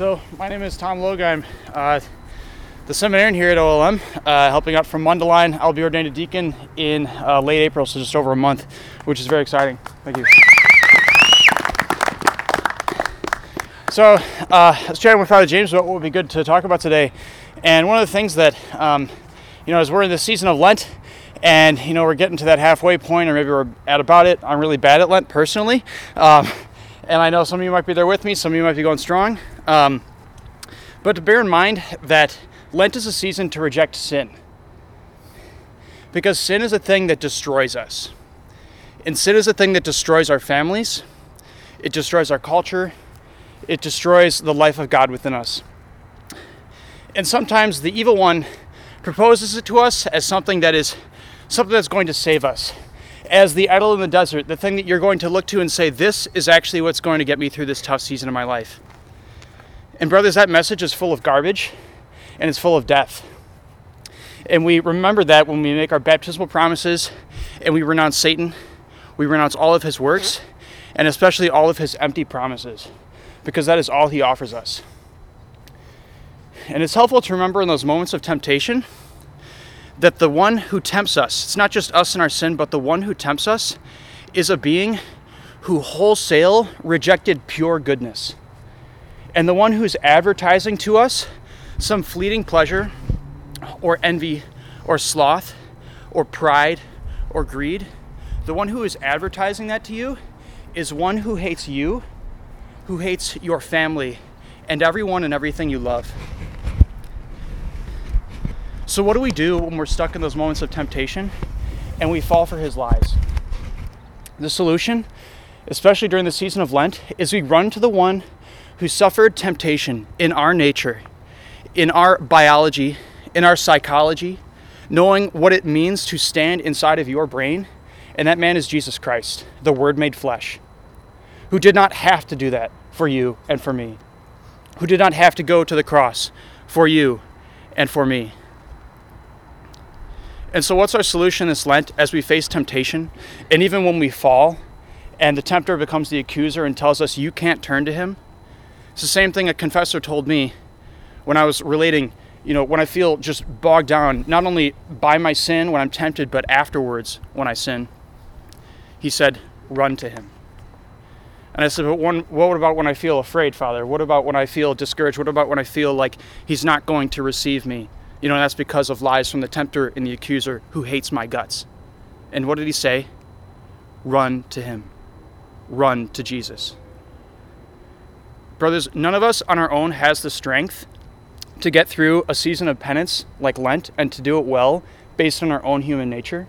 So, my name is Tom Logue. I'm uh, the seminarian here at OLM, uh, helping out from Mundelein. I'll be ordained a deacon in uh, late April, so just over a month, which is very exciting. Thank you. So, uh, I was chatting with Father James about what would be good to talk about today. And one of the things that, um, you know, as we're in the season of Lent, and, you know, we're getting to that halfway point, or maybe we're at about it. I'm really bad at Lent personally. Um, and I know some of you might be there with me, some of you might be going strong. Um, but to bear in mind that Lent is a season to reject sin. Because sin is a thing that destroys us. And sin is a thing that destroys our families, it destroys our culture, it destroys the life of God within us. And sometimes the evil one proposes it to us as something that is something that's going to save us. As the idol in the desert, the thing that you're going to look to and say, This is actually what's going to get me through this tough season of my life. And, brothers, that message is full of garbage and it's full of death. And we remember that when we make our baptismal promises and we renounce Satan, we renounce all of his works and especially all of his empty promises because that is all he offers us. And it's helpful to remember in those moments of temptation that the one who tempts us, it's not just us and our sin, but the one who tempts us is a being who wholesale rejected pure goodness. And the one who's advertising to us some fleeting pleasure or envy or sloth or pride or greed, the one who is advertising that to you is one who hates you, who hates your family, and everyone and everything you love. So, what do we do when we're stuck in those moments of temptation and we fall for his lies? The solution, especially during the season of Lent, is we run to the one who suffered temptation in our nature, in our biology, in our psychology, knowing what it means to stand inside of your brain. And that man is Jesus Christ, the Word made flesh, who did not have to do that for you and for me, who did not have to go to the cross for you and for me. And so, what's our solution this Lent as we face temptation? And even when we fall and the tempter becomes the accuser and tells us, You can't turn to him? It's the same thing a confessor told me when I was relating, you know, when I feel just bogged down, not only by my sin when I'm tempted, but afterwards when I sin. He said, Run to him. And I said, But what about when I feel afraid, Father? What about when I feel discouraged? What about when I feel like he's not going to receive me? You know, that's because of lies from the tempter and the accuser who hates my guts. And what did he say? Run to him. Run to Jesus. Brothers, none of us on our own has the strength to get through a season of penance like Lent and to do it well based on our own human nature.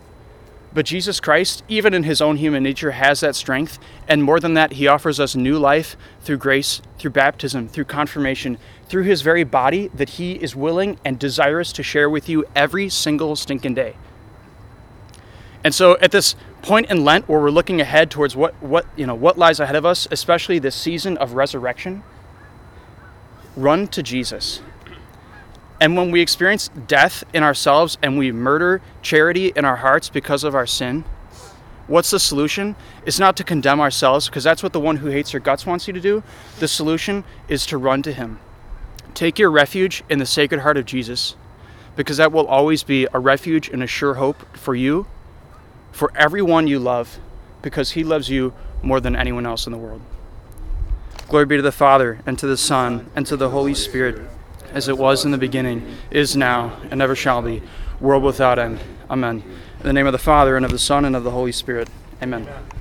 But Jesus Christ, even in his own human nature, has that strength. And more than that, he offers us new life through grace, through baptism, through confirmation, through his very body that he is willing and desirous to share with you every single stinking day. And so at this point in Lent where we're looking ahead towards what, what, you know, what lies ahead of us, especially this season of resurrection, run to Jesus. And when we experience death in ourselves and we murder charity in our hearts because of our sin, what's the solution? It's not to condemn ourselves, because that's what the one who hates your guts wants you to do. The solution is to run to Him. Take your refuge in the Sacred Heart of Jesus, because that will always be a refuge and a sure hope for you, for everyone you love, because He loves you more than anyone else in the world. Glory be to the Father, and to the Son, and to the Holy Spirit as it was in the beginning, is now, and ever shall be, world without end. Amen. In the name of the Father, and of the Son, and of the Holy Spirit. Amen.